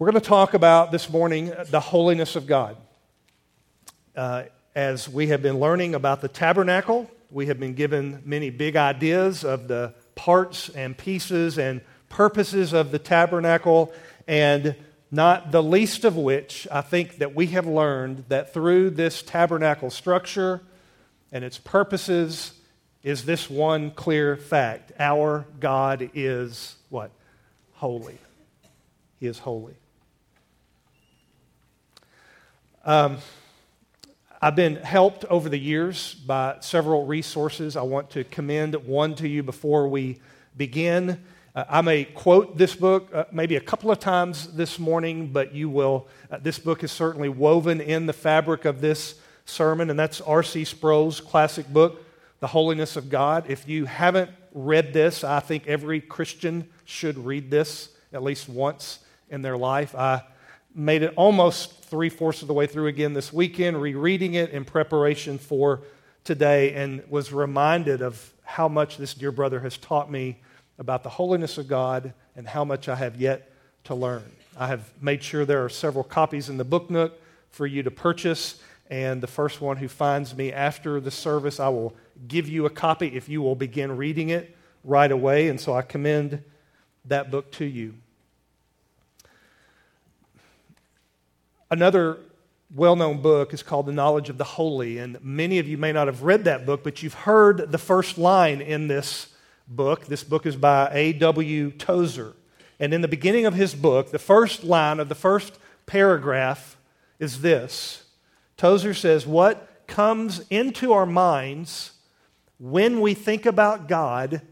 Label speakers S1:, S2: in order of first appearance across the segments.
S1: We're going to talk about this morning the holiness of God. Uh, as we have been learning about the tabernacle, we have been given many big ideas of the parts and pieces and purposes of the tabernacle, and not the least of which I think that we have learned that through this tabernacle structure and its purposes is this one clear fact our God is what? Holy. He is holy. Um, I've been helped over the years by several resources. I want to commend one to you before we begin. Uh, I may quote this book uh, maybe a couple of times this morning, but you will. Uh, this book is certainly woven in the fabric of this sermon, and that's R.C. Sproul's classic book, The Holiness of God. If you haven't read this, I think every Christian should read this at least once in their life. I made it almost three fourths of the way through again this weekend, rereading it in preparation for today, and was reminded of how much this dear brother has taught me about the holiness of God and how much I have yet to learn. I have made sure there are several copies in the book nook for you to purchase. And the first one who finds me after the service, I will give you a copy if you will begin reading it right away. And so I commend that book to you. Another well known book is called The Knowledge of the Holy. And many of you may not have read that book, but you've heard the first line in this book. This book is by A.W. Tozer. And in the beginning of his book, the first line of the first paragraph is this Tozer says, What comes into our minds when we think about God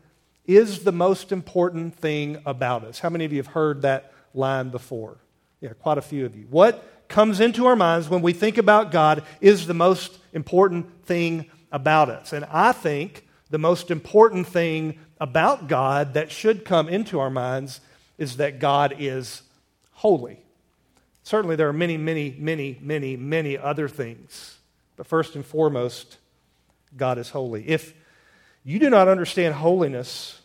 S1: is the most important thing about us. How many of you have heard that line before? Yeah, quite a few of you. What comes into our minds when we think about God is the most important thing about us. And I think the most important thing about God that should come into our minds is that God is holy. Certainly, there are many, many, many, many, many other things. But first and foremost, God is holy. If you do not understand holiness,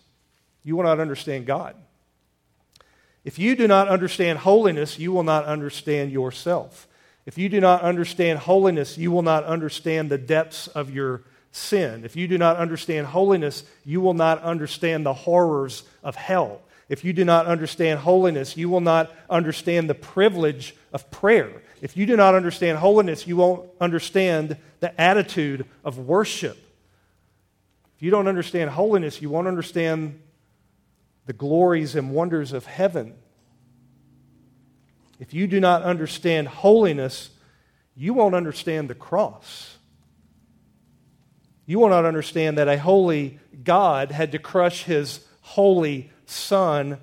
S1: you will not understand God. If you do not understand holiness, you will not understand yourself. If you do not understand holiness, you will not understand the depths of your sin. If you do not understand holiness, you will not understand the horrors of hell. If you do not understand holiness, you will not understand the privilege of prayer. If you do not understand holiness, you won't understand the attitude of worship. If you don't understand holiness, you won't understand the glories and wonders of heaven. If you do not understand holiness, you won't understand the cross. You will not understand that a holy God had to crush his holy Son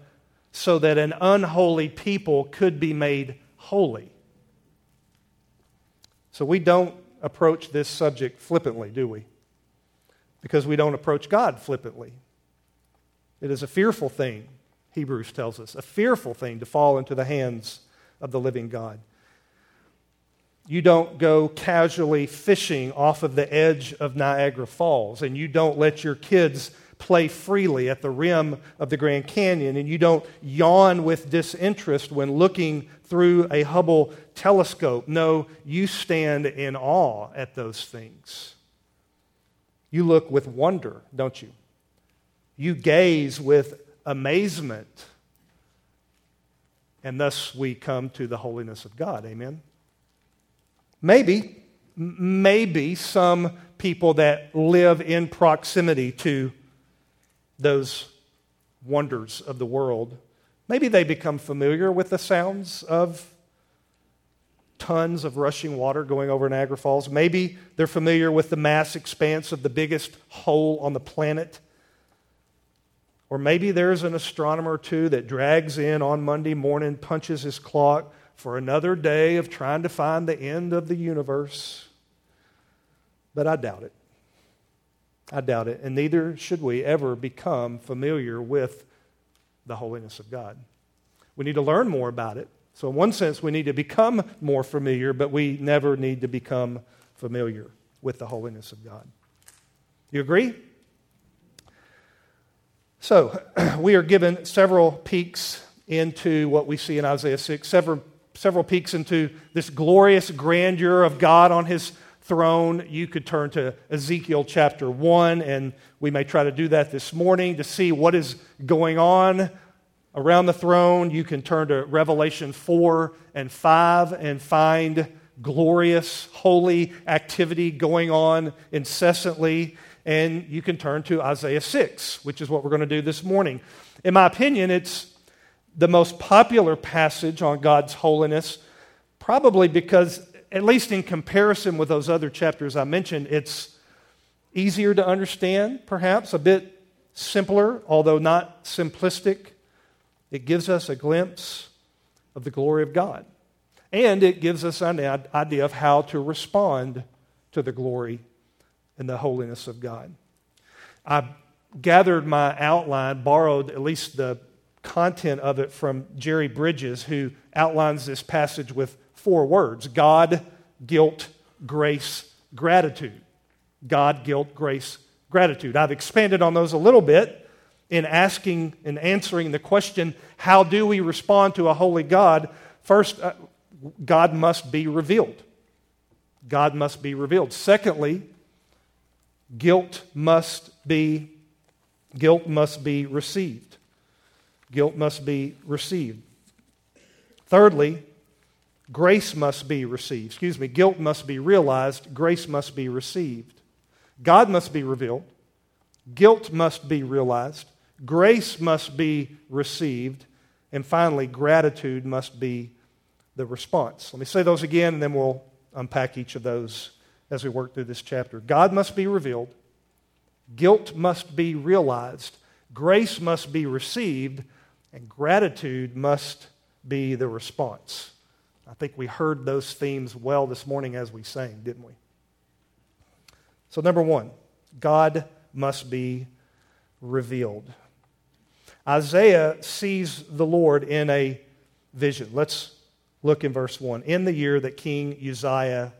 S1: so that an unholy people could be made holy. So we don't approach this subject flippantly, do we? Because we don't approach God flippantly. It is a fearful thing, Hebrews tells us, a fearful thing to fall into the hands of the living God. You don't go casually fishing off of the edge of Niagara Falls, and you don't let your kids play freely at the rim of the Grand Canyon, and you don't yawn with disinterest when looking through a Hubble telescope. No, you stand in awe at those things. You look with wonder, don't you? You gaze with amazement. And thus we come to the holiness of God. Amen? Maybe, maybe some people that live in proximity to those wonders of the world, maybe they become familiar with the sounds of tons of rushing water going over Niagara Falls. Maybe they're familiar with the mass expanse of the biggest hole on the planet. Or maybe there's an astronomer or two that drags in on Monday morning, punches his clock, for another day of trying to find the end of the universe. But I doubt it. I doubt it. And neither should we ever become familiar with the holiness of God. We need to learn more about it. So, in one sense, we need to become more familiar, but we never need to become familiar with the holiness of God. You agree? So, we are given several peeks into what we see in Isaiah 6, several, several peeks into this glorious grandeur of God on his throne. You could turn to Ezekiel chapter 1, and we may try to do that this morning to see what is going on around the throne. You can turn to Revelation 4 and 5 and find glorious, holy activity going on incessantly. And you can turn to Isaiah 6, which is what we're going to do this morning. In my opinion, it's the most popular passage on God's holiness, probably because, at least in comparison with those other chapters I mentioned, it's easier to understand, perhaps, a bit simpler, although not simplistic. It gives us a glimpse of the glory of God. And it gives us an idea of how to respond to the glory and the holiness of God. I gathered my outline, borrowed at least the content of it from Jerry Bridges, who outlines this passage with four words God, guilt, grace, gratitude. God, guilt, grace, gratitude. I've expanded on those a little bit in asking and answering the question how do we respond to a holy God? First, uh, God must be revealed. God must be revealed. Secondly, guilt must be guilt must be received. Guilt must be received. Thirdly, grace must be received. Excuse me, guilt must be realized, grace must be received. God must be revealed. Guilt must be realized. Grace must be received. And finally, gratitude must be the response. Let me say those again, and then we'll unpack each of those as we work through this chapter. God must be revealed, guilt must be realized, grace must be received, and gratitude must be the response. I think we heard those themes well this morning as we sang, didn't we? So, number one, God must be revealed. Isaiah sees the Lord in a vision. Let's look in verse 1. In the year that King Uzziah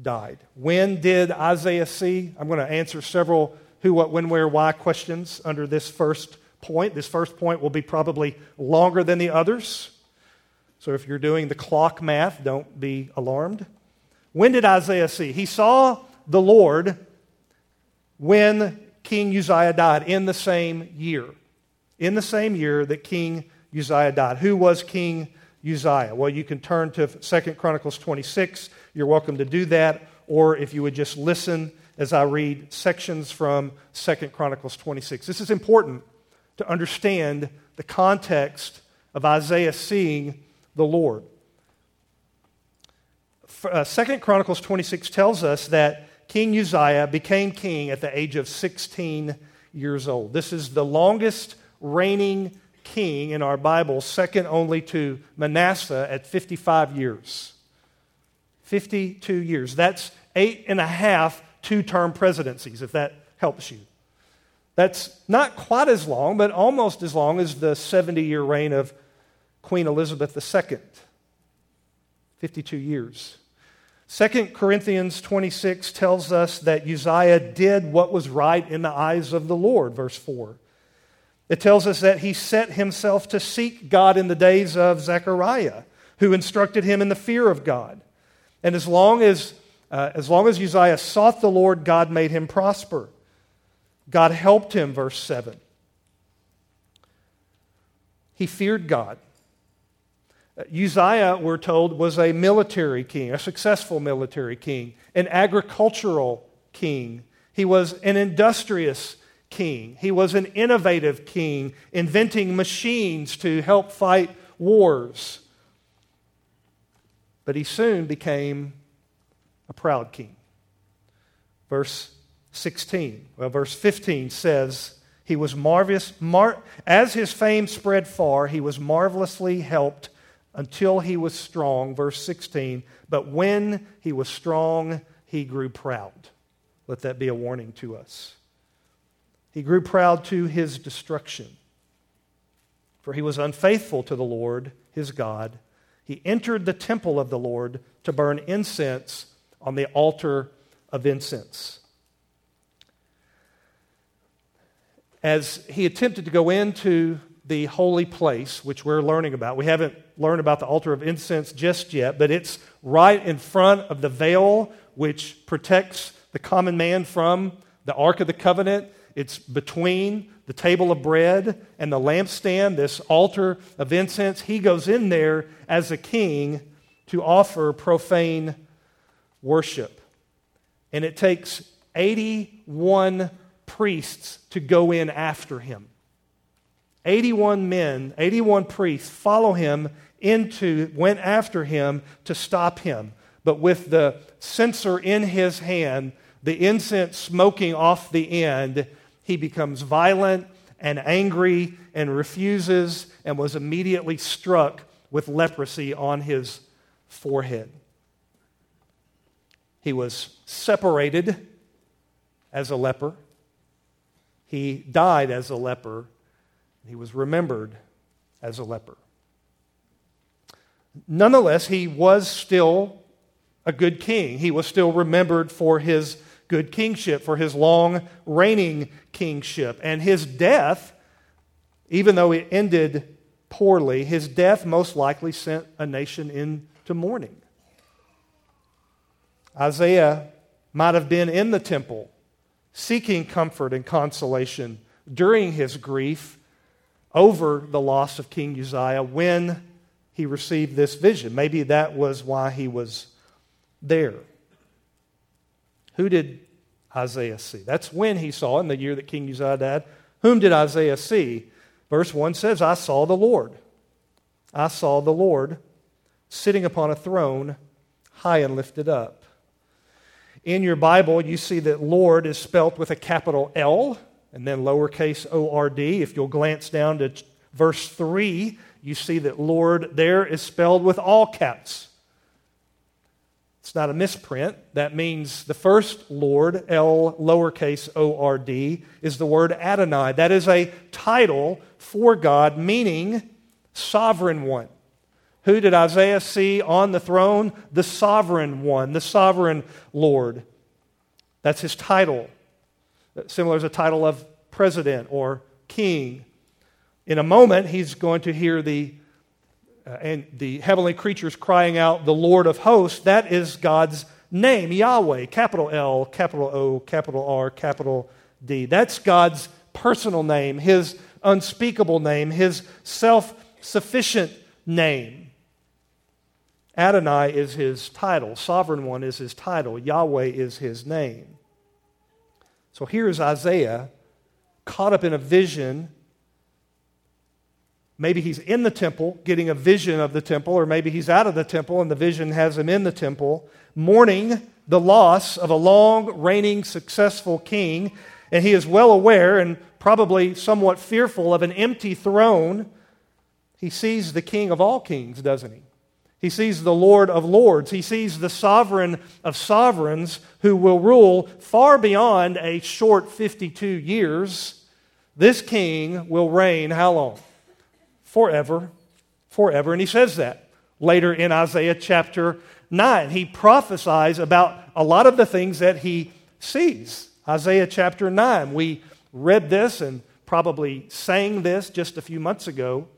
S1: died. When did Isaiah see? I'm going to answer several who, what, when, where, why questions under this first point. This first point will be probably longer than the others. So if you're doing the clock math, don't be alarmed. When did Isaiah see? He saw the Lord when King Uzziah died in the same year in the same year that King Uzziah died. Who was King Uzziah? Well, you can turn to 2 Chronicles 26. You're welcome to do that. Or if you would just listen as I read sections from Second Chronicles 26. This is important to understand the context of Isaiah seeing the Lord. Uh, second Chronicles 26 tells us that King Uzziah became king at the age of 16 years old. This is the longest reigning king in our Bible, second only to Manasseh at 55 years. 52 years. That's eight and a half two term presidencies, if that helps you. That's not quite as long, but almost as long as the 70 year reign of Queen Elizabeth II. 52 years. 2 Corinthians 26 tells us that Uzziah did what was right in the eyes of the Lord, verse 4. It tells us that he set himself to seek God in the days of Zechariah, who instructed him in the fear of God. And as long as, uh, as long as Uzziah sought the Lord, God made him prosper. God helped him, verse 7. He feared God. Uh, Uzziah, we're told, was a military king, a successful military king, an agricultural king. He was an industrious king. He was an innovative king, inventing machines to help fight wars. But he soon became a proud king. Verse 16, well, verse 15 says, he was marvelous, mar- as his fame spread far, he was marvelously helped until he was strong. Verse 16, but when he was strong, he grew proud. Let that be a warning to us. He grew proud to his destruction. For he was unfaithful to the Lord his God. He entered the temple of the Lord to burn incense on the altar of incense. As he attempted to go into the holy place, which we're learning about. We haven't learned about the altar of incense just yet, but it's right in front of the veil which protects the common man from the Ark of the Covenant. It's between the table of bread and the lampstand, this altar of incense. He goes in there as a king to offer profane worship. And it takes 81 priests to go in after him. 81 men, 81 priests follow him into, went after him to stop him. But with the censer in his hand, the incense smoking off the end, he becomes violent and angry and refuses and was immediately struck with leprosy on his forehead. He was separated as a leper. He died as a leper. He was remembered as a leper. Nonetheless, he was still a good king. He was still remembered for his good kingship, for his long reigning kingship. And his death, even though it ended poorly, his death most likely sent a nation into mourning. Isaiah might have been in the temple seeking comfort and consolation during his grief over the loss of King Uzziah when he received this vision. Maybe that was why he was there. Who did Isaiah see? That's when he saw in the year that King Uzziah died. Whom did Isaiah see? Verse 1 says, I saw the Lord. I saw the Lord sitting upon a throne, high and lifted up. In your Bible, you see that Lord is spelt with a capital L and then lowercase o r d. If you'll glance down to verse 3, you see that Lord there is spelled with all caps. It's not a misprint. That means the first Lord, L lowercase o r d, is the word Adonai. That is a title for God, meaning sovereign one. Who did Isaiah see on the throne? The sovereign one, the sovereign Lord. That's his title. Similar as a title of president or king. In a moment, he's going to hear the, uh, and the heavenly creatures crying out, The Lord of hosts. That is God's name, Yahweh, capital L, capital O, capital R, capital D. That's God's personal name, his unspeakable name, his self sufficient name. Adonai is his title, Sovereign One is his title, Yahweh is his name. So here's Isaiah caught up in a vision. Maybe he's in the temple getting a vision of the temple, or maybe he's out of the temple and the vision has him in the temple, mourning the loss of a long reigning, successful king. And he is well aware and probably somewhat fearful of an empty throne. He sees the king of all kings, doesn't he? He sees the Lord of lords. He sees the sovereign of sovereigns who will rule far beyond a short 52 years. This king will reign how long? Forever. Forever. And he says that later in Isaiah chapter 9. He prophesies about a lot of the things that he sees. Isaiah chapter 9. We read this and probably sang this just a few months ago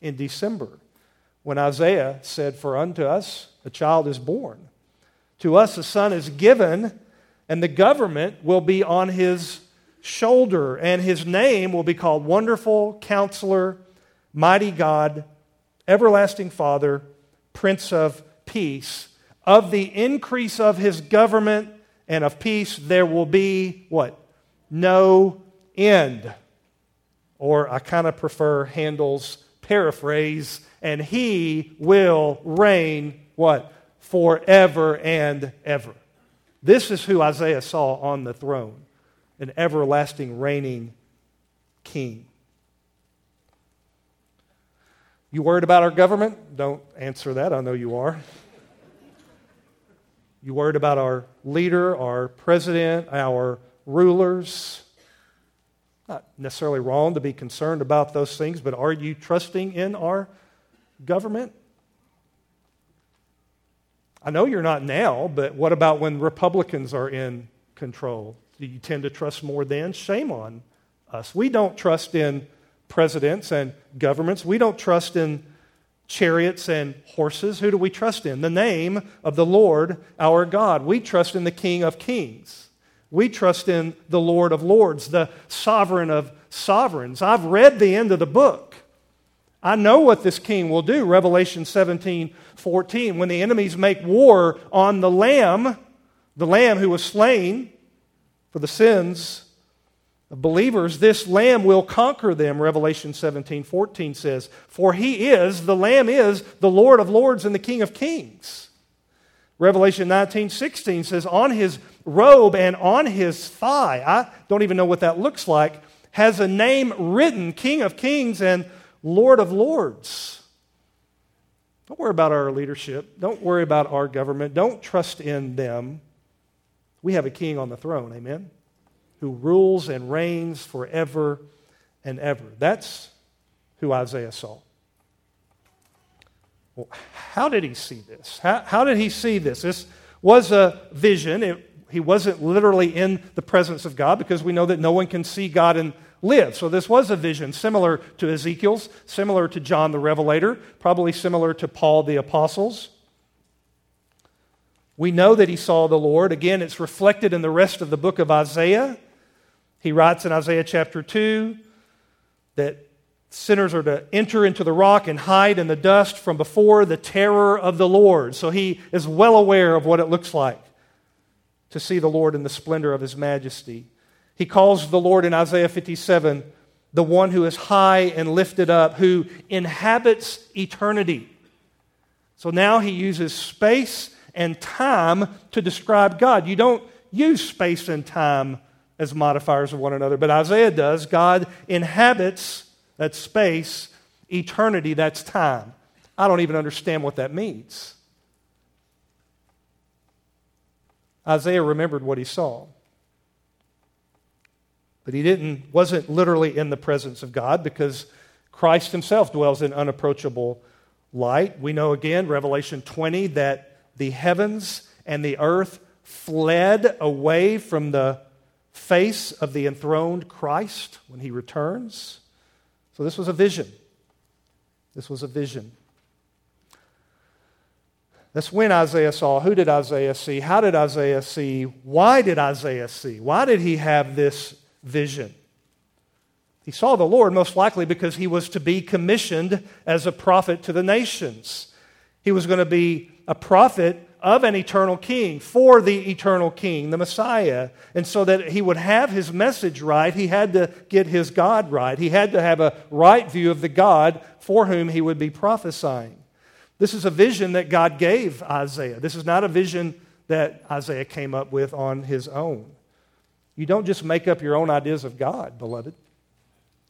S1: in December when Isaiah said, For unto us a child is born, to us a son is given, and the government will be on his shoulder, and his name will be called Wonderful Counselor, Mighty God, Everlasting Father, Prince of Peace. Of the increase of his government and of peace, there will be what? No end. Or I kind of prefer Handel's paraphrase and he will reign what? Forever and ever. This is who Isaiah saw on the throne an everlasting reigning king. You worried about our government? Don't answer that. I know you are. You worried about our leader, our president, our rulers? Not necessarily wrong to be concerned about those things, but are you trusting in our government? I know you're not now, but what about when Republicans are in control? Do you tend to trust more then? Shame on us. We don't trust in presidents and governments. We don't trust in chariots and horses. Who do we trust in? The name of the Lord our God. We trust in the King of Kings. We trust in the Lord of Lords, the sovereign of sovereigns. I've read the end of the book. I know what this king will do. Revelation 17 14. When the enemies make war on the Lamb, the Lamb who was slain for the sins believers, this lamb will conquer them, Revelation 17 14 says. For he is, the lamb is, the Lord of lords and the King of kings. Revelation 19 16 says, On his robe and on his thigh, I don't even know what that looks like, has a name written King of kings and Lord of lords. Don't worry about our leadership. Don't worry about our government. Don't trust in them. We have a king on the throne. Amen who rules and reigns forever and ever. That's who Isaiah saw. Well, how did he see this? How, how did he see this? This was a vision. It, he wasn't literally in the presence of God because we know that no one can see God and live. So this was a vision similar to Ezekiel's, similar to John the Revelator, probably similar to Paul the Apostles. We know that he saw the Lord. Again, it's reflected in the rest of the book of Isaiah. He writes in Isaiah chapter 2 that sinners are to enter into the rock and hide in the dust from before the terror of the Lord. So he is well aware of what it looks like to see the Lord in the splendor of his majesty. He calls the Lord in Isaiah 57 the one who is high and lifted up, who inhabits eternity. So now he uses space and time to describe God. You don't use space and time as modifiers of one another, but Isaiah does. God inhabits that space, eternity, that's time. I don't even understand what that means. Isaiah remembered what he saw. But he didn't, wasn't literally in the presence of God because Christ himself dwells in unapproachable light. We know again, Revelation 20, that the heavens and the earth fled away from the face of the enthroned Christ when he returns. So this was a vision. This was a vision. That's when Isaiah saw. Who did Isaiah see? How did Isaiah see? Why did Isaiah see? Why did he have this vision? He saw the Lord most likely because he was to be commissioned as a prophet to the nations. He was going to be a prophet of an eternal king, for the eternal king, the Messiah. And so that he would have his message right, he had to get his God right. He had to have a right view of the God for whom he would be prophesying. This is a vision that God gave Isaiah. This is not a vision that Isaiah came up with on his own. You don't just make up your own ideas of God, beloved.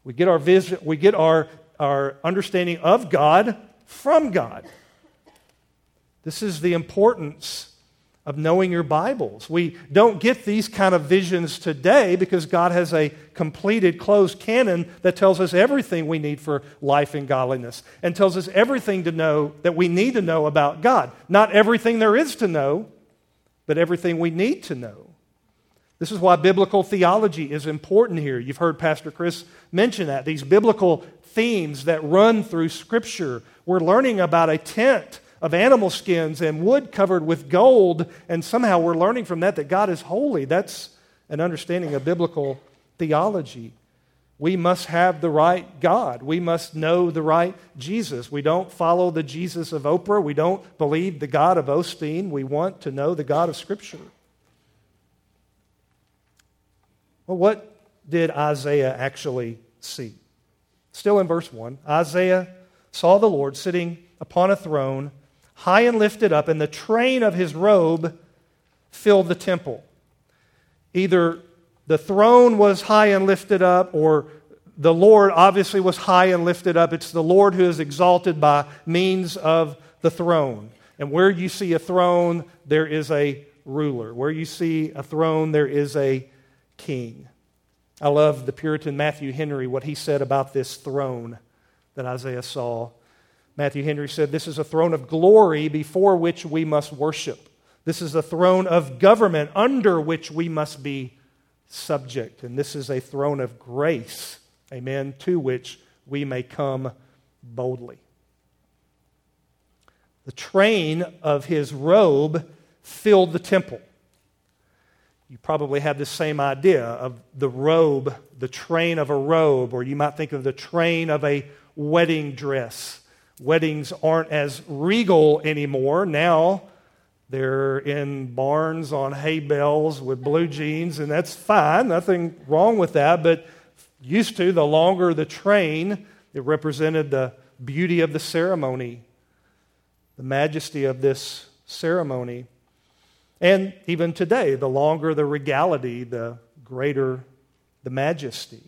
S1: We get our vision, we get our, our understanding of God from God. This is the importance of knowing your Bibles. We don't get these kind of visions today because God has a completed, closed canon that tells us everything we need for life and godliness and tells us everything to know that we need to know about God. Not everything there is to know, but everything we need to know. This is why biblical theology is important here. You've heard Pastor Chris mention that. These biblical themes that run through Scripture. We're learning about a tent of animal skins and wood covered with gold, and somehow we're learning from that that God is holy. That's an understanding of biblical theology. We must have the right God. We must know the right Jesus. We don't follow the Jesus of Oprah. We don't believe the God of Osteen. We want to know the God of Scripture. Well, what did Isaiah actually see? Still in verse 1 Isaiah saw the Lord sitting upon a throne high and lifted up, and the train of his robe filled the temple. Either the throne was high and lifted up, or the Lord obviously was high and lifted up. It's the Lord who is exalted by means of the throne. And where you see a throne, there is a ruler. Where you see a throne, there is a king. I love the Puritan Matthew Henry, what he said about this throne that Isaiah saw. Matthew Henry said, This is a throne of glory before which we must worship. This is a throne of government under which we must be subject. And this is a throne of grace, amen, to which we may come boldly. The train of his robe filled the temple. You probably have the same idea of the robe, the train of a robe, or you might think of the train of a wedding dress. Weddings aren't as regal anymore. Now they're in barns on hay bales with blue jeans, and that's fine. Nothing wrong with that. But used to, the longer the train, it represented the beauty of the ceremony, the majesty of this ceremony. And even today, the longer the regality, the greater the majesty.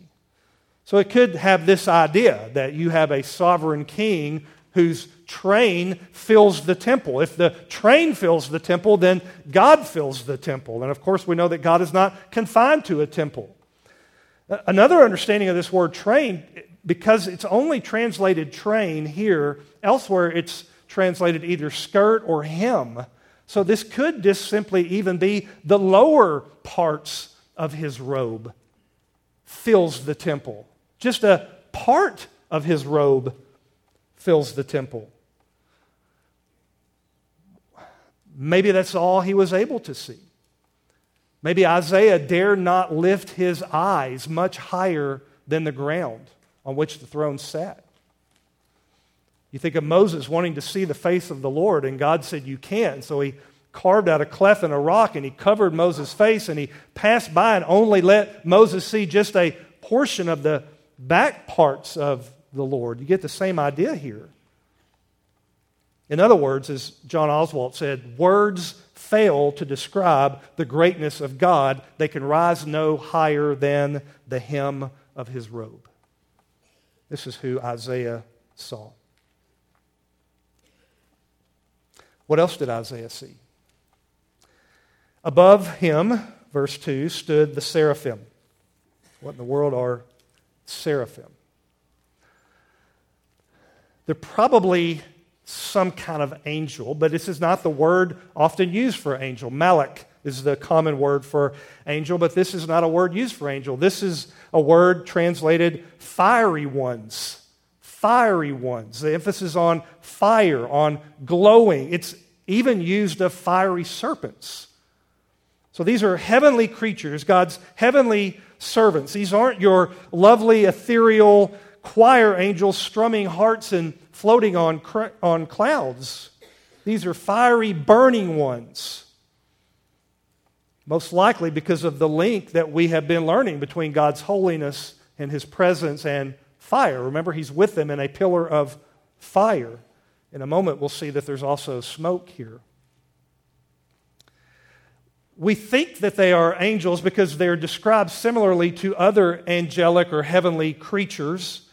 S1: So it could have this idea that you have a sovereign king whose train fills the temple. If the train fills the temple, then God fills the temple. And of course, we know that God is not confined to a temple. Another understanding of this word train, because it's only translated train here, elsewhere it's translated either skirt or hem. So this could just simply even be the lower parts of his robe fills the temple. Just a part of his robe fills the temple. Maybe that's all he was able to see. Maybe Isaiah dared not lift his eyes much higher than the ground on which the throne sat. You think of Moses wanting to see the face of the Lord, and God said, You can't. So he carved out a cleft in a rock and he covered Moses' face and he passed by and only let Moses see just a portion of the back parts of the Lord. You get the same idea here. In other words, as John Oswalt said, words fail to describe the greatness of God. They can rise no higher than the hem of his robe. This is who Isaiah saw. What else did Isaiah see? Above him, verse 2, stood the seraphim. What in the world are seraphim? They're probably some kind of angel, but this is not the word often used for angel. Malak is the common word for angel, but this is not a word used for angel. This is a word translated fiery ones. Fiery ones. The emphasis on fire, on glowing. It's even used of fiery serpents. So these are heavenly creatures, God's heavenly servants. These aren't your lovely, ethereal choir angels strumming hearts and floating on, on clouds. These are fiery, burning ones. Most likely because of the link that we have been learning between God's holiness and his presence and fire. Remember, he's with them in a pillar of fire. In a moment, we'll see that there's also smoke here. We think that they are angels because they're described similarly to other angelic or heavenly creatures.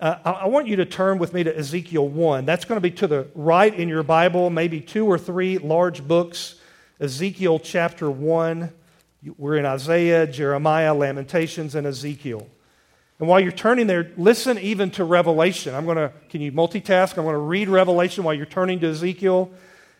S1: Uh, I want you to turn with me to Ezekiel 1. That's going to be to the right in your Bible, maybe two or three large books. Ezekiel chapter 1. We're in Isaiah, Jeremiah, Lamentations, and Ezekiel. And while you're turning there, listen even to Revelation. I'm going to, can you multitask? I'm going to read Revelation while you're turning to Ezekiel.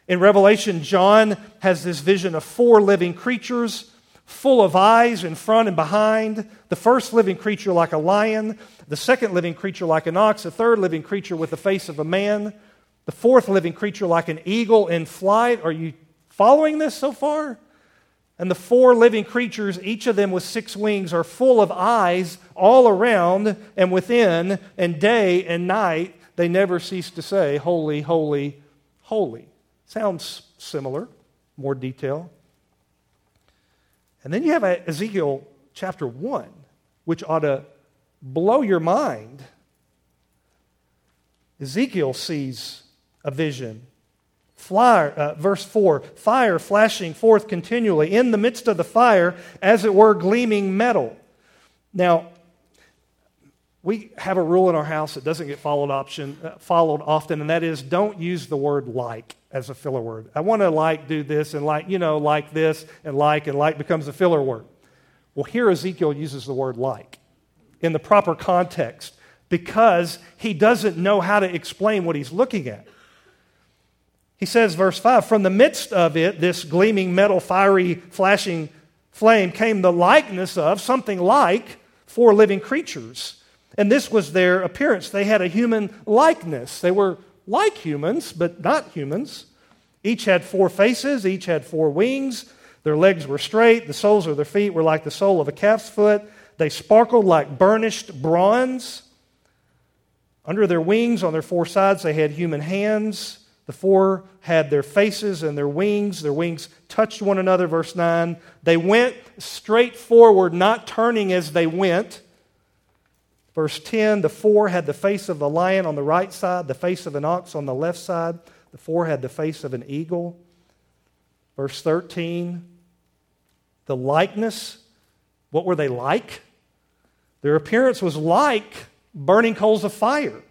S1: In Revelation, John has this vision of four living creatures full of eyes in front and behind. The first living creature like a lion, the second living creature like an ox, the third living creature with the face of a man, the fourth living creature like an eagle in flight. Are you following this so far? And the four living creatures, each of them with six wings, are full of eyes all around and within, and day and night they never cease to say, Holy, holy, holy. Sounds similar, more detail. And then you have Ezekiel chapter 1, which ought to blow your mind. Ezekiel sees a vision. Fire, uh, verse 4 fire flashing forth continually, in the midst of the fire, as it were, gleaming metal. Now, we have a rule in our house that doesn't get followed, option, uh, followed often, and that is don't use the word like as a filler word. I want to like do this and like, you know, like this and like, and like becomes a filler word. Well, here Ezekiel uses the word like in the proper context because he doesn't know how to explain what he's looking at. He says, verse 5 From the midst of it, this gleaming metal, fiery, flashing flame, came the likeness of something like four living creatures And this was their appearance. They had a human likeness. They were like humans, but not humans. Each had four faces, each had four wings. Their legs were straight, the soles of their feet were like the sole of a calf's foot. They sparkled like burnished bronze. Under their wings, on their four sides, they had human hands. The four had their faces and their wings. Their wings touched one another, verse 9. They went straight forward, not turning as they went. Verse 10 The four had the face of a lion on the right side, the face of an ox on the left side. The four had the face of an eagle. Verse 13 The likeness, what were they like? Their appearance was like burning coals of fire.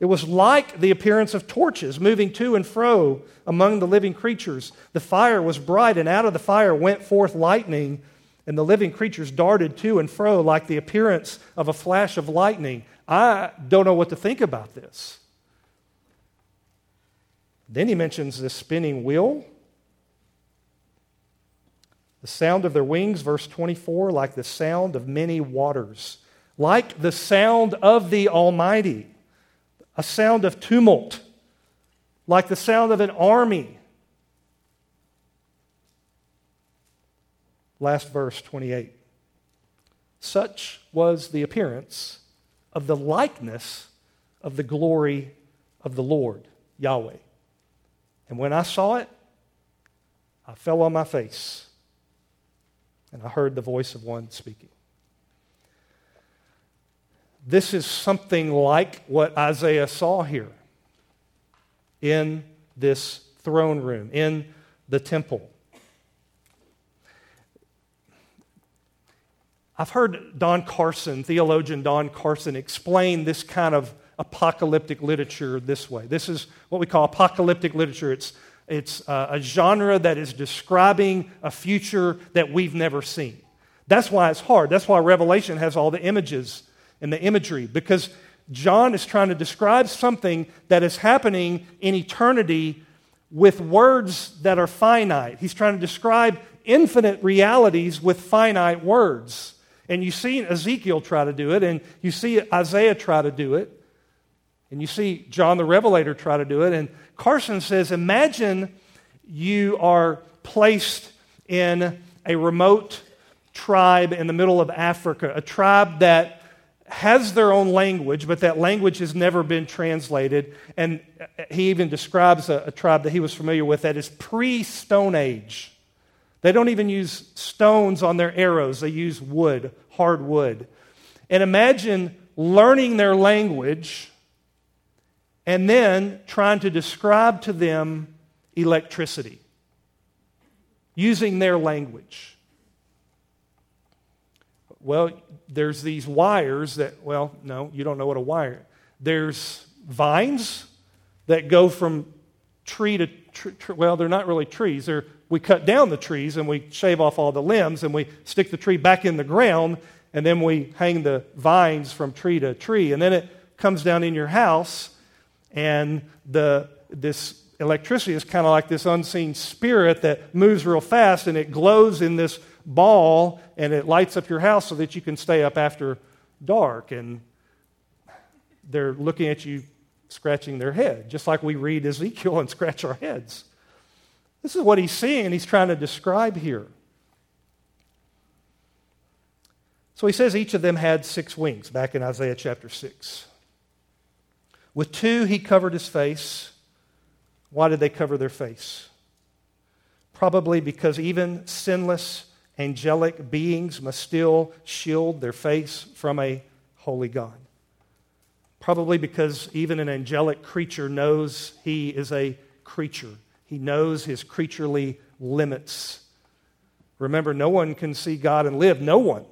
S1: It was like the appearance of torches moving to and fro among the living creatures. The fire was bright, and out of the fire went forth lightning, and the living creatures darted to and fro like the appearance of a flash of lightning. I don't know what to think about this. Then he mentions this spinning wheel. The sound of their wings, verse 24, like the sound of many waters, like the sound of the Almighty a sound of tumult, like the sound of an army. Last verse 28. Such was the appearance of the likeness of the glory of the Lord, Yahweh. And when I saw it, I fell on my face, and I heard the voice of one speaking. This is something like what Isaiah saw here in this throne room, in the temple. I've heard Don Carson, theologian Don Carson, explain this kind of apocalyptic literature this way. This is what we call apocalyptic literature. It's, it's a genre that is describing a future that we've never seen. That's why it's hard. That's why Revelation has all the images and the imagery because John is trying to describe something that is happening in eternity with words that are finite. He's trying to describe infinite realities with finite words. And you see Ezekiel try to do it, and you see Isaiah try to do it, and you see John the Revelator try to do it. And Carson says Imagine you are placed in a remote tribe in the middle of Africa, a tribe that has their own language, but that language has never been translated. And he even describes a, a tribe that he was familiar with that is pre Stone Age. They don't even use stones on their arrows, they use wood, hard wood. And imagine learning their language and then trying to describe to them electricity using their language. Well, there's these wires that, well, no, you don't know what a wire. There's vines that go from tree to tree. Well, they're not really trees. They're, we cut down the trees and we shave off all the limbs and we stick the tree back in the ground and then we hang the vines from tree to tree. And then it comes down in your house and the, this electricity is kind of like this unseen spirit that moves real fast and it glows in this ball and it lights up your house so that you can stay up after dark. And they're looking at you scratching their head, just like we read Ezekiel and scratch our heads. This is what he's seeing and he's trying to describe here. So he says each of them had six wings, back in Isaiah chapter 6. With two, he covered his face. Why did they cover their face? Probably because even sinless angelic beings must still shield their face from a holy God. Probably because even an angelic creature knows he is a creature, he knows his creaturely limits. Remember, no one can see God and live. No one.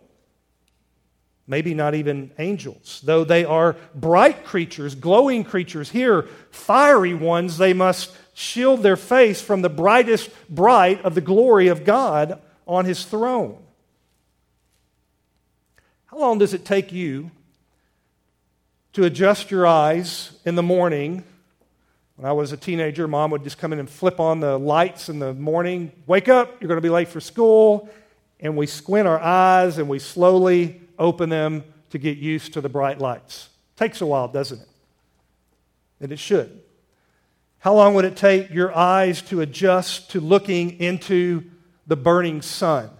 S1: Maybe not even angels. Though they are bright creatures, glowing creatures, here, fiery ones, they must shield their face from the brightest bright of the glory of God on his throne. How long does it take you to adjust your eyes in the morning? When I was a teenager, mom would just come in and flip on the lights in the morning. Wake up, you're going to be late for school. And we squint our eyes and we slowly open them to get used to the bright lights. Takes a while, doesn't it? And it should. How long would it take your eyes to adjust to looking into the burning sun?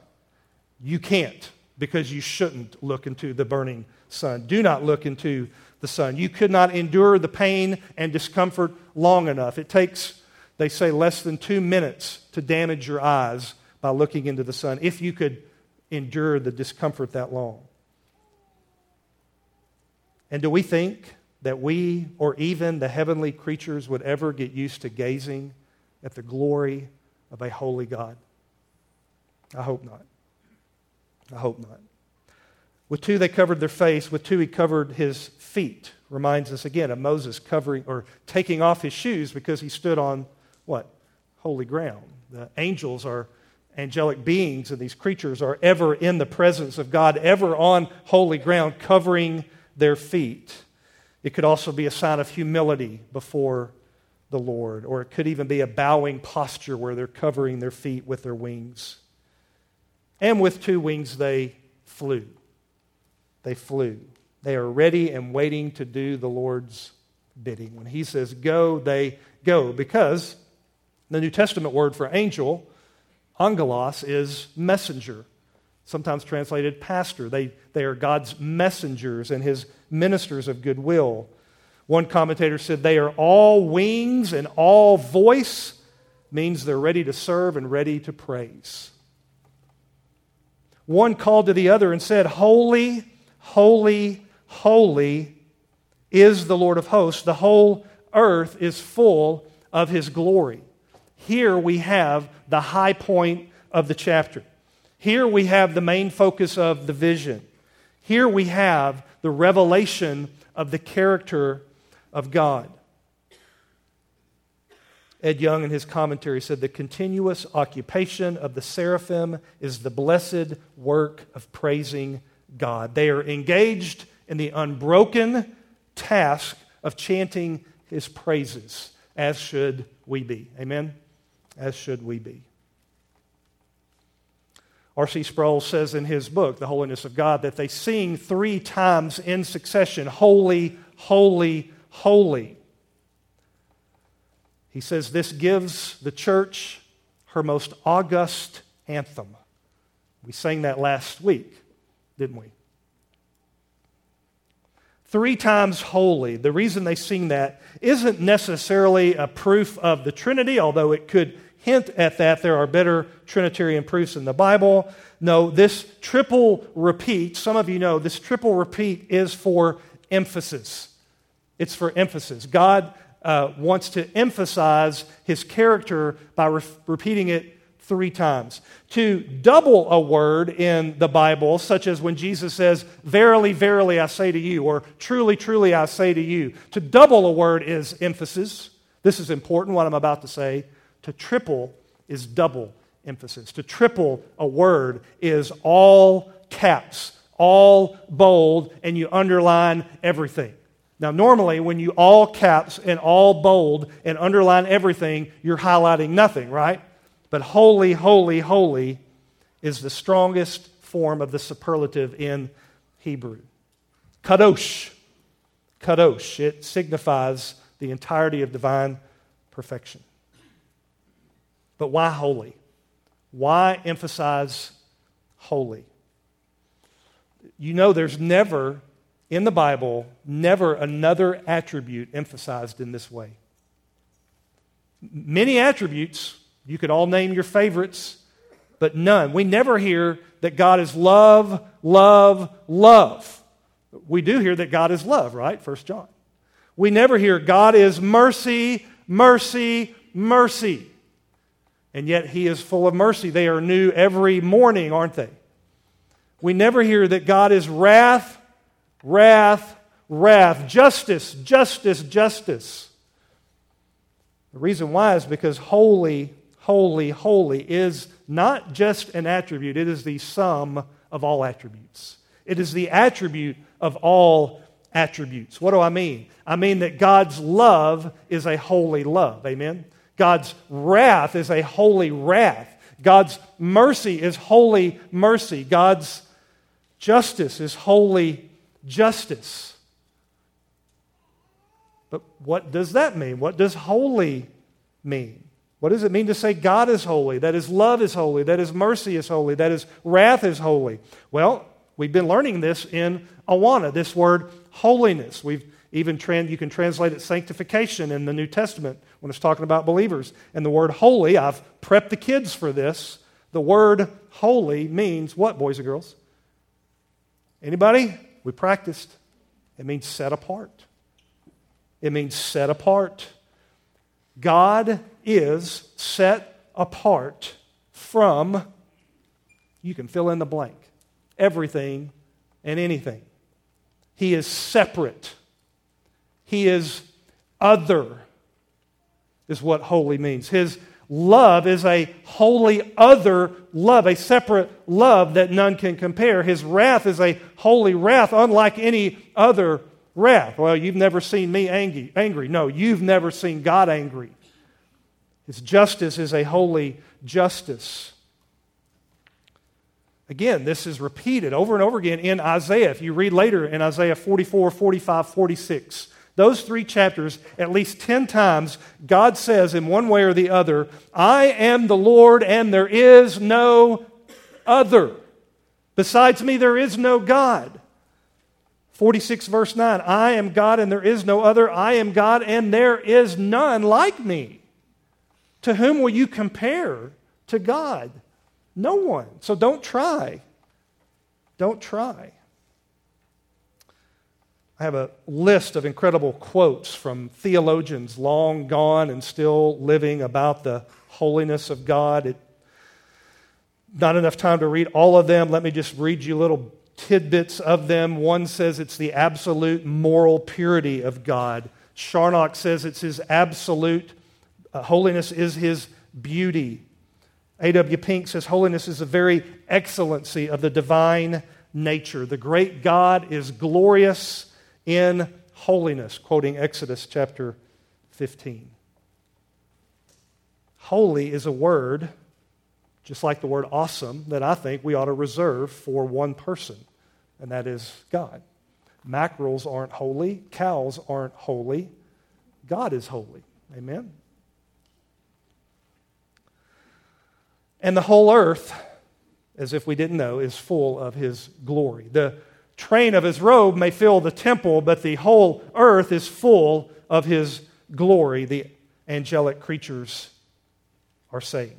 S1: You can't because you shouldn't look into the burning sun. Do not look into the sun. You could not endure the pain and discomfort long enough. It takes, they say, less than two minutes to damage your eyes by looking into the sun if you could endure the discomfort that long. And do we think that we or even the heavenly creatures would ever get used to gazing at the glory of a holy God? I hope not. I hope not. With two, they covered their face. With two, he covered his feet. Reminds us again of Moses covering or taking off his shoes because he stood on what? Holy ground. The angels are angelic beings, and these creatures are ever in the presence of God, ever on holy ground, covering their feet. It could also be a sign of humility before the Lord, or it could even be a bowing posture where they're covering their feet with their wings. And with two wings, they flew. They flew. They are ready and waiting to do the Lord's bidding. When He says go, they go. Because the New Testament word for angel, angelos, is messenger, sometimes translated pastor. They, they are God's messengers and His ministers of goodwill. One commentator said they are all wings and all voice means they're ready to serve and ready to praise. One called to the other and said, Holy, holy, holy is the Lord of hosts. The whole earth is full of his glory. Here we have the high point of the chapter. Here we have the main focus of the vision. Here we have the revelation of the character of God. Ed Young, in his commentary, said the continuous occupation of the seraphim is the blessed work of praising God. They are engaged in the unbroken task of chanting his praises, as should we be. Amen? As should we be. R.C. Sproul says in his book, The Holiness of God, that they sing three times in succession Holy, Holy, Holy. He says this gives the church her most august anthem. We sang that last week, didn't we? Three times holy. The reason they sing that isn't necessarily a proof of the Trinity, although it could hint at that. There are better Trinitarian proofs in the Bible. No, this triple repeat, some of you know, this triple repeat is for emphasis. It's for emphasis. God uh, wants to emphasize his character by re- repeating it three times. To double a word in the Bible, such as when Jesus says, Verily, verily, I say to you, or Truly, truly, I say to you, to double a word is emphasis. This is important, what I'm about to say. To triple is double emphasis. To triple a word is all caps, all bold, and you underline everything. Now, normally, when you all caps and all bold and underline everything, you're highlighting nothing, right? But holy, holy, holy is the strongest form of the superlative in Hebrew. Kadosh. Kadosh. It signifies the entirety of divine perfection. But why holy? Why emphasize holy? You know, there's never in the Bible, never another attribute emphasized in this way. Many attributes, you could all name your favorites, but none. We never hear that God is love, love, love. We do hear that God is love, right? First John. We never hear God is mercy, mercy, mercy. And yet he is full of mercy. They are new every morning, aren't they? We never hear that God is wrath, wrath, wrath, justice, justice, justice. The reason why is because holy, holy, holy is not just an attribute, it is the sum of all attributes. It is the attribute of all attributes. What do I mean? I mean that God's love is a holy love. Amen? God's wrath is a holy wrath. God's mercy is holy mercy. God's justice is holy justice. But what does that mean? What does holy mean? What does it mean to say God is holy, that His love is holy, that His mercy is holy, that His wrath is holy? Well, we've been learning this in Awana, this word holiness. We've even trans, you can translate it sanctification in the New Testament when it's talking about believers. And the word holy, I've prepped the kids for this. The word holy means what, boys and girls? Anybody? We practiced. It means set apart. It means set apart. God is set apart from, you can fill in the blank, everything and anything. He is separate. He is other, is what holy means. His love is a holy other love, a separate love that none can compare. His wrath is a holy wrath, unlike any other wrath. Well, you've never seen me angry. angry. No, you've never seen God angry. His justice is a holy justice. Again, this is repeated over and over again in Isaiah. If you read later in Isaiah 44, 45, 46, those three chapters, at least 10 times, God says in one way or the other, I am the Lord and there is no other. Besides me, there is no God. 46, verse 9 I am God and there is no other. I am God and there is none like me. To whom will you compare to God? No one. So don't try. Don't try. I have a list of incredible quotes from theologians long gone and still living about the holiness of God. It, not enough time to read all of them. Let me just read you little tidbits of them. One says it's the absolute moral purity of God. Charnock says it's his absolute uh, holiness is his beauty. A.W. Pink says holiness is the very excellency of the divine nature. The great God is glorious in holiness, quoting Exodus chapter 15. Holy is a word just like the word awesome, that I think we ought to reserve for one person, and that is God. Mackerels aren't holy, cows aren't holy, God is holy. Amen? And the whole earth, as if we didn't know, is full of his glory. The train of his robe may fill the temple, but the whole earth is full of his glory, the angelic creatures are saying.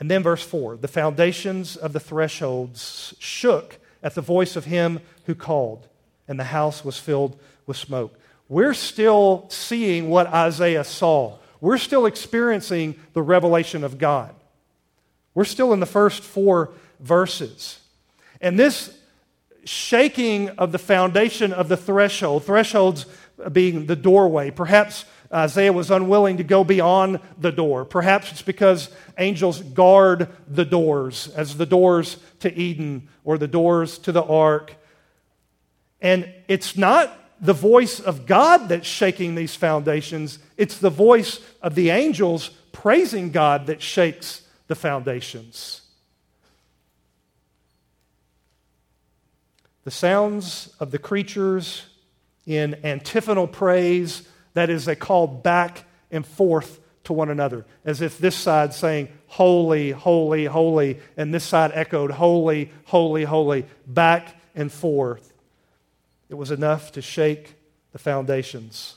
S1: And then verse 4 the foundations of the thresholds shook at the voice of him who called, and the house was filled with smoke. We're still seeing what Isaiah saw. We're still experiencing the revelation of God. We're still in the first four verses. And this shaking of the foundation of the threshold, thresholds being the doorway, perhaps Isaiah was unwilling to go beyond the door. Perhaps it's because angels guard the doors, as the doors to Eden or the doors to the ark. And it's not the voice of God that's shaking these foundations, it's the voice of the angels praising God that shakes the foundations. The sounds of the creatures in antiphonal praise that is, they called back and forth to one another, as if this side saying, Holy, holy, holy, and this side echoed, Holy, holy, holy, back and forth. It was enough to shake the foundations.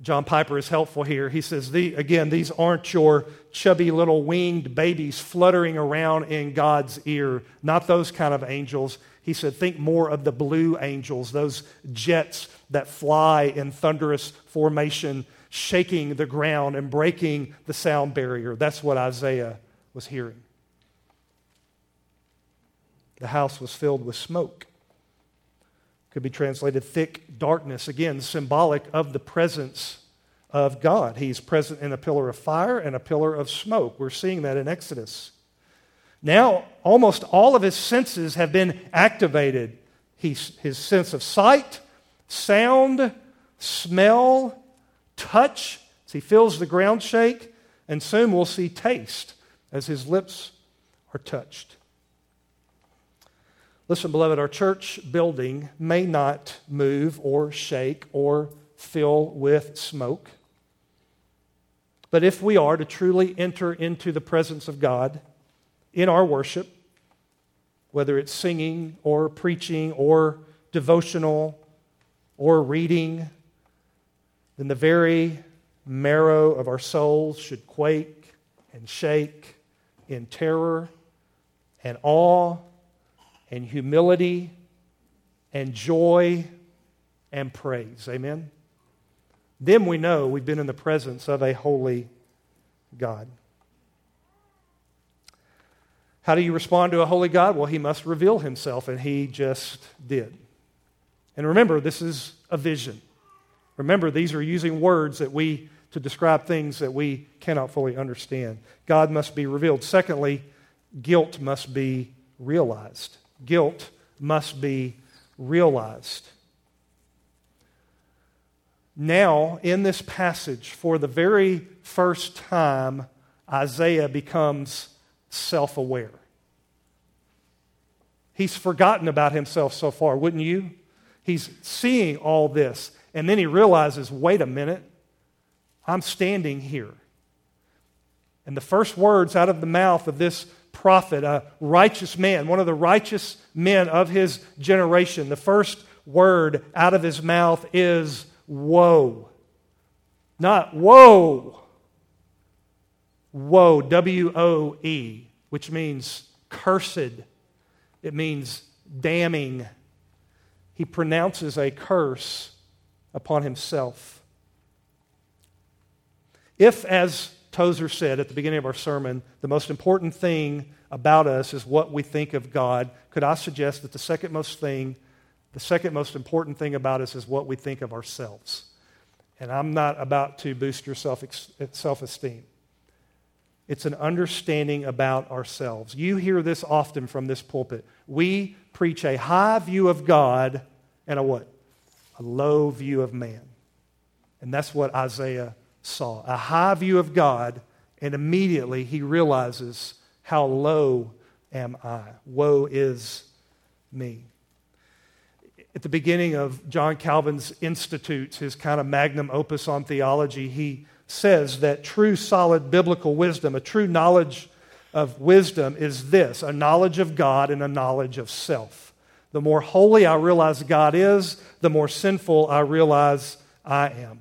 S1: John Piper is helpful here. He says, the, again, these aren't your chubby little winged babies fluttering around in God's ear, not those kind of angels. He said, think more of the blue angels, those jets that fly in thunderous formation, shaking the ground and breaking the sound barrier. That's what Isaiah was hearing. The house was filled with smoke. Could be translated thick darkness, again, symbolic of the presence of God. He's present in a pillar of fire and a pillar of smoke. We're seeing that in Exodus. Now, almost all of his senses have been activated. He's, his sense of sight, sound, smell, touch, as he feels the ground shake, and soon we'll see taste as his lips are touched. Listen, beloved, our church building may not move or shake or fill with smoke. But if we are to truly enter into the presence of God in our worship, whether it's singing or preaching or devotional or reading, then the very marrow of our souls should quake and shake in terror and awe and humility and joy and praise. Amen? Then we know we've been in the presence of a holy God. How do you respond to a holy God? Well, he must reveal himself, and he just did. And remember, this is a vision. Remember, these are using words that we to describe things that we cannot fully understand. God must be revealed. Secondly, guilt must be realized. Guilt must be realized. Now, in this passage, for the very first time, Isaiah becomes self aware. He's forgotten about himself so far, wouldn't you? He's seeing all this, and then he realizes wait a minute, I'm standing here. And the first words out of the mouth of this prophet, a righteous man, one of the righteous men of his generation, the first word out of his mouth is woe. Not woe. Woe, W O E, which means cursed. It means damning. He pronounces a curse upon himself. If, as Tozer said at the beginning of our sermon, the most important thing about us is what we think of God, could I suggest that the second most thing, the second most important thing about us is what we think of ourselves? And I'm not about to boost your self esteem. It's an understanding about ourselves. You hear this often from this pulpit. We preach a high view of God and a what? A low view of man. And that's what Isaiah saw a high view of God, and immediately he realizes, How low am I? Woe is me. At the beginning of John Calvin's Institutes, his kind of magnum opus on theology, he says that true, solid biblical wisdom, a true knowledge of wisdom, is this a knowledge of God and a knowledge of self. The more holy I realize God is, the more sinful I realize I am.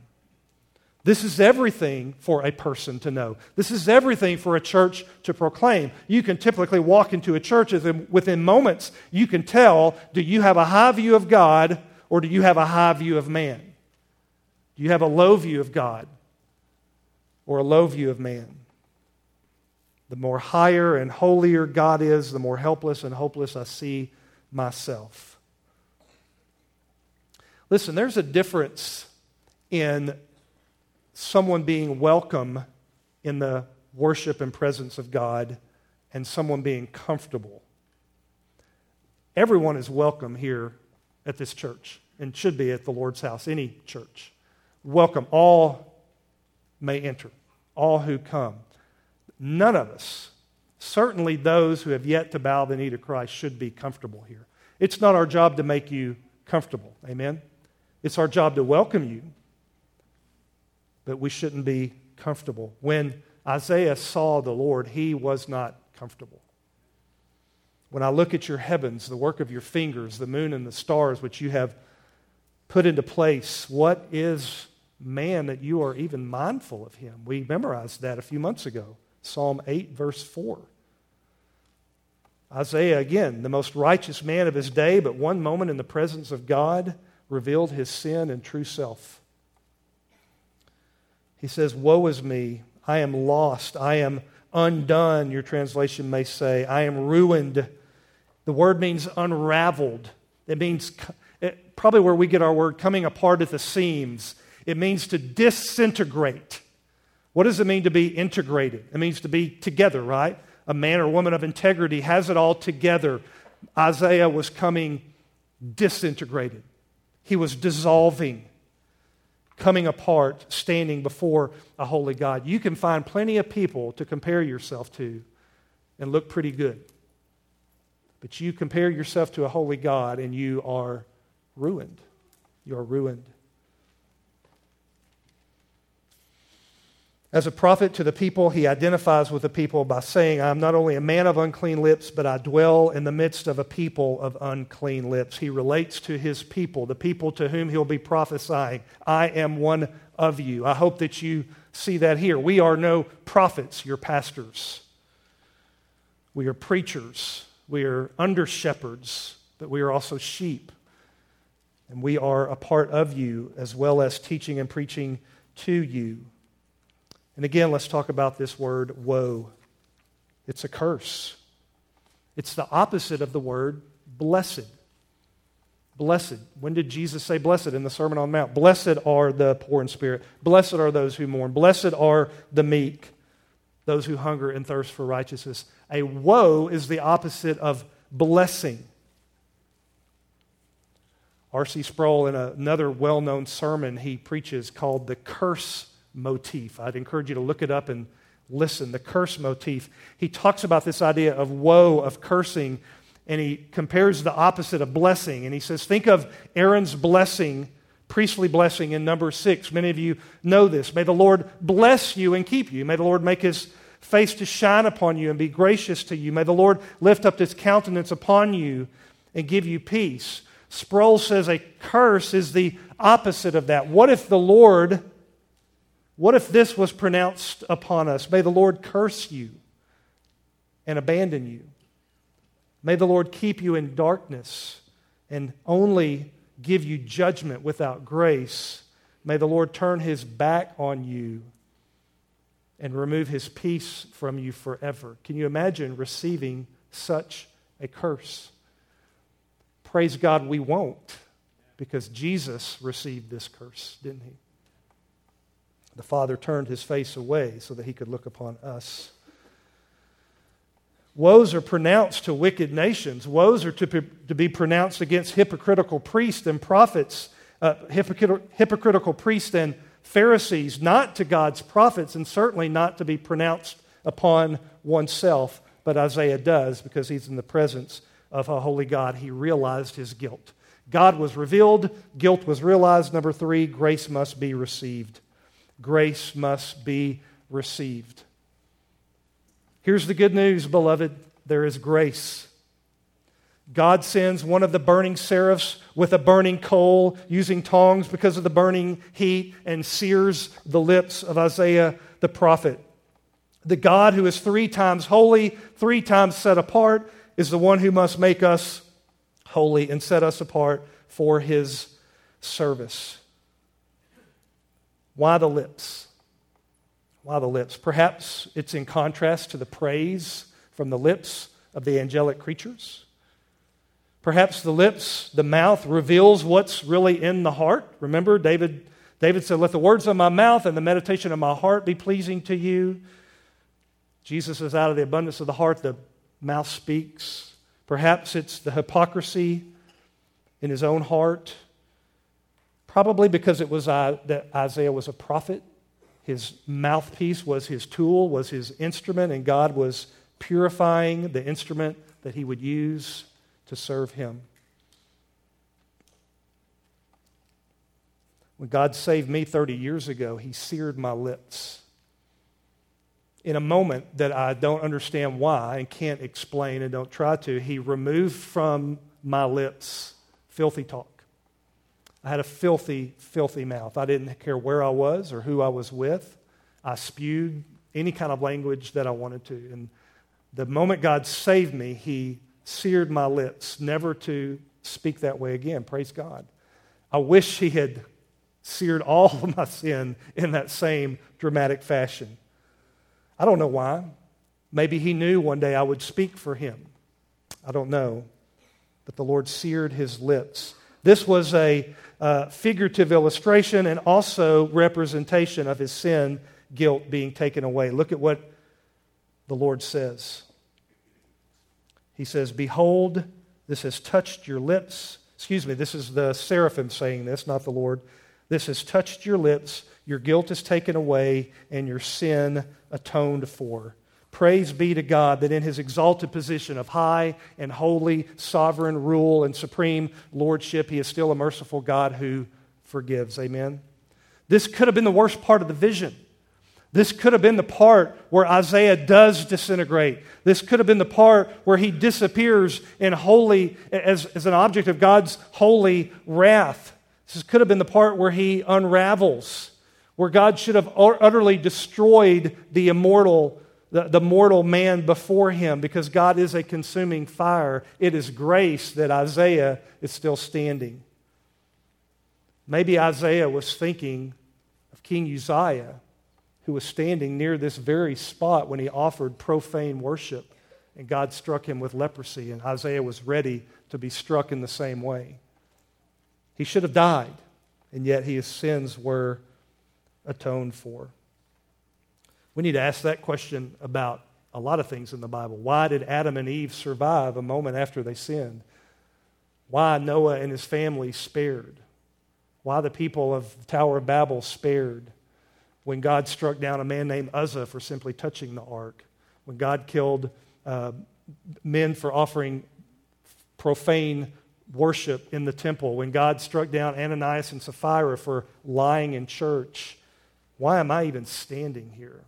S1: This is everything for a person to know. This is everything for a church to proclaim. You can typically walk into a church and within moments, you can tell do you have a high view of God or do you have a high view of man? Do you have a low view of God or a low view of man? The more higher and holier God is, the more helpless and hopeless I see myself. Listen, there's a difference in someone being welcome in the worship and presence of God and someone being comfortable. Everyone is welcome here at this church and should be at the Lord's house, any church. Welcome. All may enter, all who come. None of us, certainly those who have yet to bow the knee to Christ, should be comfortable here. It's not our job to make you comfortable. Amen? It's our job to welcome you but we shouldn't be comfortable. When Isaiah saw the Lord, he was not comfortable. When I look at your heavens, the work of your fingers, the moon and the stars, which you have put into place, what is man that you are even mindful of him? We memorized that a few months ago. Psalm 8, verse 4. Isaiah, again, the most righteous man of his day, but one moment in the presence of God revealed his sin and true self. He says, Woe is me. I am lost. I am undone, your translation may say. I am ruined. The word means unraveled. It means it, probably where we get our word coming apart at the seams. It means to disintegrate. What does it mean to be integrated? It means to be together, right? A man or woman of integrity has it all together. Isaiah was coming disintegrated, he was dissolving coming apart, standing before a holy God. You can find plenty of people to compare yourself to and look pretty good. But you compare yourself to a holy God and you are ruined. You are ruined. As a prophet to the people, he identifies with the people by saying, I am not only a man of unclean lips, but I dwell in the midst of a people of unclean lips. He relates to his people, the people to whom he'll be prophesying. I am one of you. I hope that you see that here. We are no prophets, you're pastors. We are preachers. We are under shepherds, but we are also sheep. And we are a part of you as well as teaching and preaching to you. And again, let's talk about this word woe. It's a curse. It's the opposite of the word blessed. Blessed. When did Jesus say blessed in the Sermon on the Mount? Blessed are the poor in spirit. Blessed are those who mourn. Blessed are the meek, those who hunger and thirst for righteousness. A woe is the opposite of blessing. R.C. Sproul, in another well known sermon he preaches called The Curse motif. I'd encourage you to look it up and listen. The curse motif. He talks about this idea of woe, of cursing, and he compares the opposite of blessing. And he says, Think of Aaron's blessing, priestly blessing in number six. Many of you know this. May the Lord bless you and keep you. May the Lord make his face to shine upon you and be gracious to you. May the Lord lift up his countenance upon you and give you peace. Sproul says a curse is the opposite of that. What if the Lord what if this was pronounced upon us? May the Lord curse you and abandon you. May the Lord keep you in darkness and only give you judgment without grace. May the Lord turn his back on you and remove his peace from you forever. Can you imagine receiving such a curse? Praise God, we won't, because Jesus received this curse, didn't he? The Father turned his face away so that he could look upon us. Woes are pronounced to wicked nations. Woes are to, to be pronounced against hypocritical priests and prophets, uh, hypocritical priests and Pharisees, not to God's prophets, and certainly not to be pronounced upon oneself. But Isaiah does because he's in the presence of a holy God. He realized his guilt. God was revealed, guilt was realized. Number three, grace must be received grace must be received. Here's the good news, beloved there is grace. God sends one of the burning seraphs with a burning coal using tongs because of the burning heat and sears the lips of Isaiah the prophet. The God who is three times holy, three times set apart, is the one who must make us holy and set us apart for his service. Why the lips? Why the lips? Perhaps it's in contrast to the praise from the lips of the angelic creatures. Perhaps the lips, the mouth reveals what's really in the heart. Remember, David, David said, Let the words of my mouth and the meditation of my heart be pleasing to you. Jesus says, Out of the abundance of the heart, the mouth speaks. Perhaps it's the hypocrisy in his own heart. Probably because it was uh, that Isaiah was a prophet. His mouthpiece was his tool, was his instrument, and God was purifying the instrument that he would use to serve him. When God saved me 30 years ago, he seared my lips. In a moment that I don't understand why and can't explain and don't try to, he removed from my lips filthy talk. I had a filthy, filthy mouth. I didn't care where I was or who I was with. I spewed any kind of language that I wanted to. And the moment God saved me, He seared my lips, never to speak that way again. Praise God. I wish He had seared all of my sin in that same dramatic fashion. I don't know why. Maybe He knew one day I would speak for Him. I don't know. But the Lord seared His lips. This was a uh, figurative illustration and also representation of his sin guilt being taken away. Look at what the Lord says. He says, Behold, this has touched your lips. Excuse me, this is the seraphim saying this, not the Lord. This has touched your lips, your guilt is taken away, and your sin atoned for. Praise be to God that in his exalted position of high and holy sovereign rule and supreme lordship, he is still a merciful God who forgives. Amen. This could have been the worst part of the vision. This could have been the part where Isaiah does disintegrate. This could have been the part where he disappears in holy, as, as an object of God's holy wrath. This could have been the part where he unravels, where God should have utterly destroyed the immortal, the, the mortal man before him, because God is a consuming fire. It is grace that Isaiah is still standing. Maybe Isaiah was thinking of King Uzziah, who was standing near this very spot when he offered profane worship, and God struck him with leprosy, and Isaiah was ready to be struck in the same way. He should have died, and yet his sins were atoned for. We need to ask that question about a lot of things in the Bible. Why did Adam and Eve survive a moment after they sinned? Why Noah and his family spared? Why the people of the Tower of Babel spared when God struck down a man named Uzzah for simply touching the ark? When God killed uh, men for offering profane worship in the temple? When God struck down Ananias and Sapphira for lying in church? Why am I even standing here?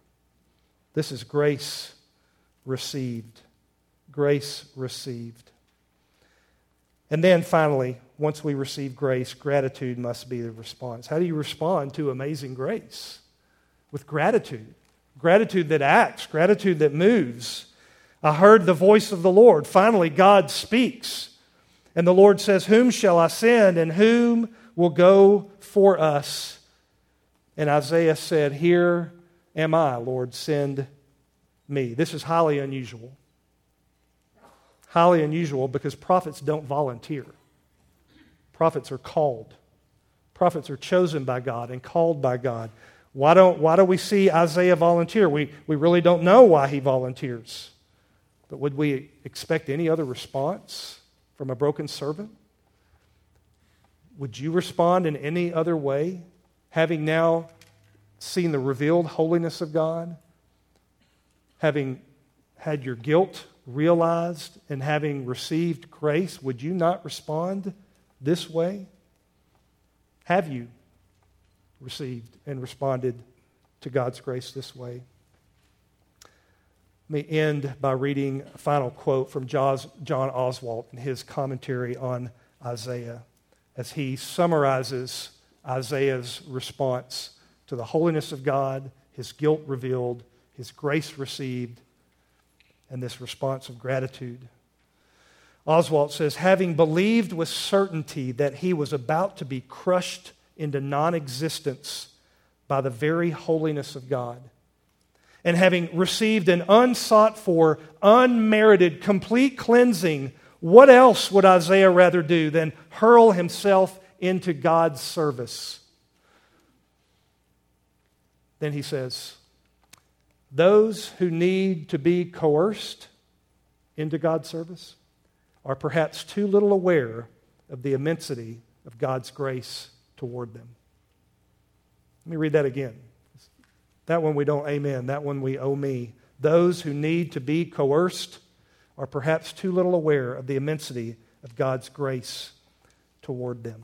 S1: This is grace received. Grace received. And then finally, once we receive grace, gratitude must be the response. How do you respond to amazing grace? With gratitude. Gratitude that acts, gratitude that moves. I heard the voice of the Lord. Finally, God speaks. And the Lord says, Whom shall I send, and whom will go for us? And Isaiah said, Here am I, Lord, send me. This is highly unusual. Highly unusual because prophets don't volunteer. Prophets are called. Prophets are chosen by God and called by God. Why don't, why do we see Isaiah volunteer? We, we really don't know why he volunteers. But would we expect any other response from a broken servant? Would you respond in any other way, having now seen the revealed holiness of God, having had your guilt realized, and having received grace? Would you not respond this way? Have you received and responded to God's grace this way? Let me end by reading a final quote from John Oswalt in his commentary on Isaiah as he summarizes Isaiah's response to the holiness of God, his guilt revealed, his grace received, and this response of gratitude. Oswalt says, having believed with certainty that he was about to be crushed into non existence by the very holiness of God, and having received an unsought for, unmerited, complete cleansing, what else would Isaiah rather do than hurl himself into God's service? Then he says, Those who need to be coerced into God's service are perhaps too little aware of the immensity of God's grace toward them. Let me read that again. That one we don't amen. That one we owe me. Those who need to be coerced are perhaps too little aware of the immensity of God's grace toward them.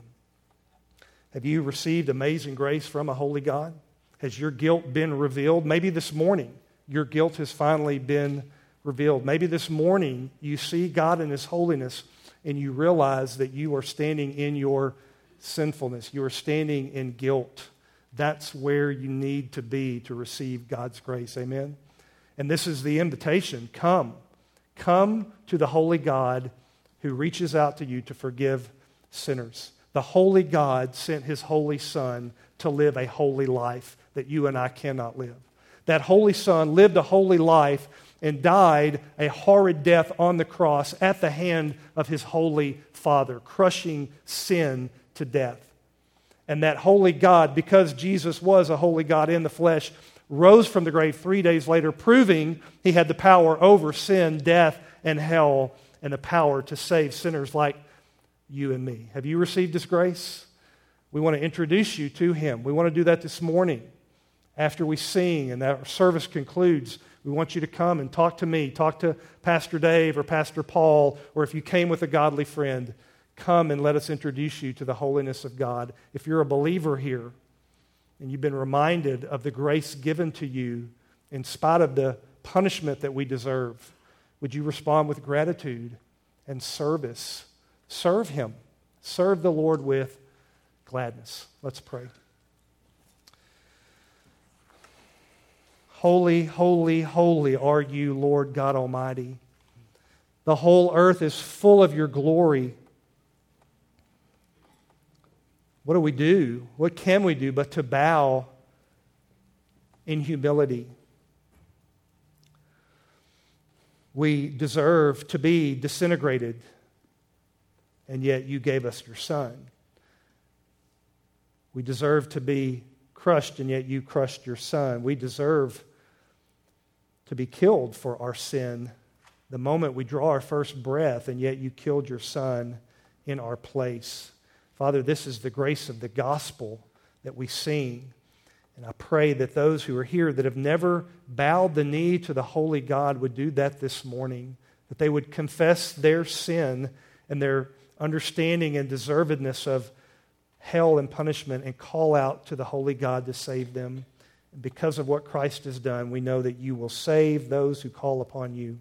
S1: Have you received amazing grace from a holy God? Has your guilt been revealed? Maybe this morning your guilt has finally been revealed. Maybe this morning you see God in His holiness and you realize that you are standing in your sinfulness, you are standing in guilt. That's where you need to be to receive God's grace. Amen? And this is the invitation come. Come to the holy God who reaches out to you to forgive sinners. The holy God sent his holy Son to live a holy life that you and I cannot live. That holy Son lived a holy life and died a horrid death on the cross at the hand of his holy Father, crushing sin to death. And that holy God, because Jesus was a holy God in the flesh, rose from the grave three days later, proving he had the power over sin, death, and hell, and the power to save sinners like you and me. Have you received his grace? We want to introduce you to him. We want to do that this morning After we sing and our service concludes, we want you to come and talk to me, talk to Pastor Dave or Pastor Paul, or if you came with a godly friend, come and let us introduce you to the holiness of God. If you're a believer here and you've been reminded of the grace given to you in spite of the punishment that we deserve, would you respond with gratitude and service? Serve Him. Serve the Lord with gladness. Let's pray. Holy, holy, holy are you, Lord God Almighty. The whole earth is full of your glory. What do we do? What can we do but to bow in humility? We deserve to be disintegrated, and yet you gave us your Son. We deserve to be crushed, and yet you crushed your Son. We deserve to be killed for our sin the moment we draw our first breath, and yet you killed your son in our place. Father, this is the grace of the gospel that we sing. And I pray that those who are here that have never bowed the knee to the holy God would do that this morning, that they would confess their sin and their understanding and deservedness of hell and punishment and call out to the holy God to save them because of what Christ has done, we know that you will save those who call upon you.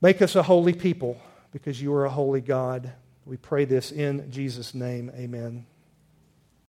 S1: Make us a holy people because you are a holy God. We pray this in Jesus' name. Amen.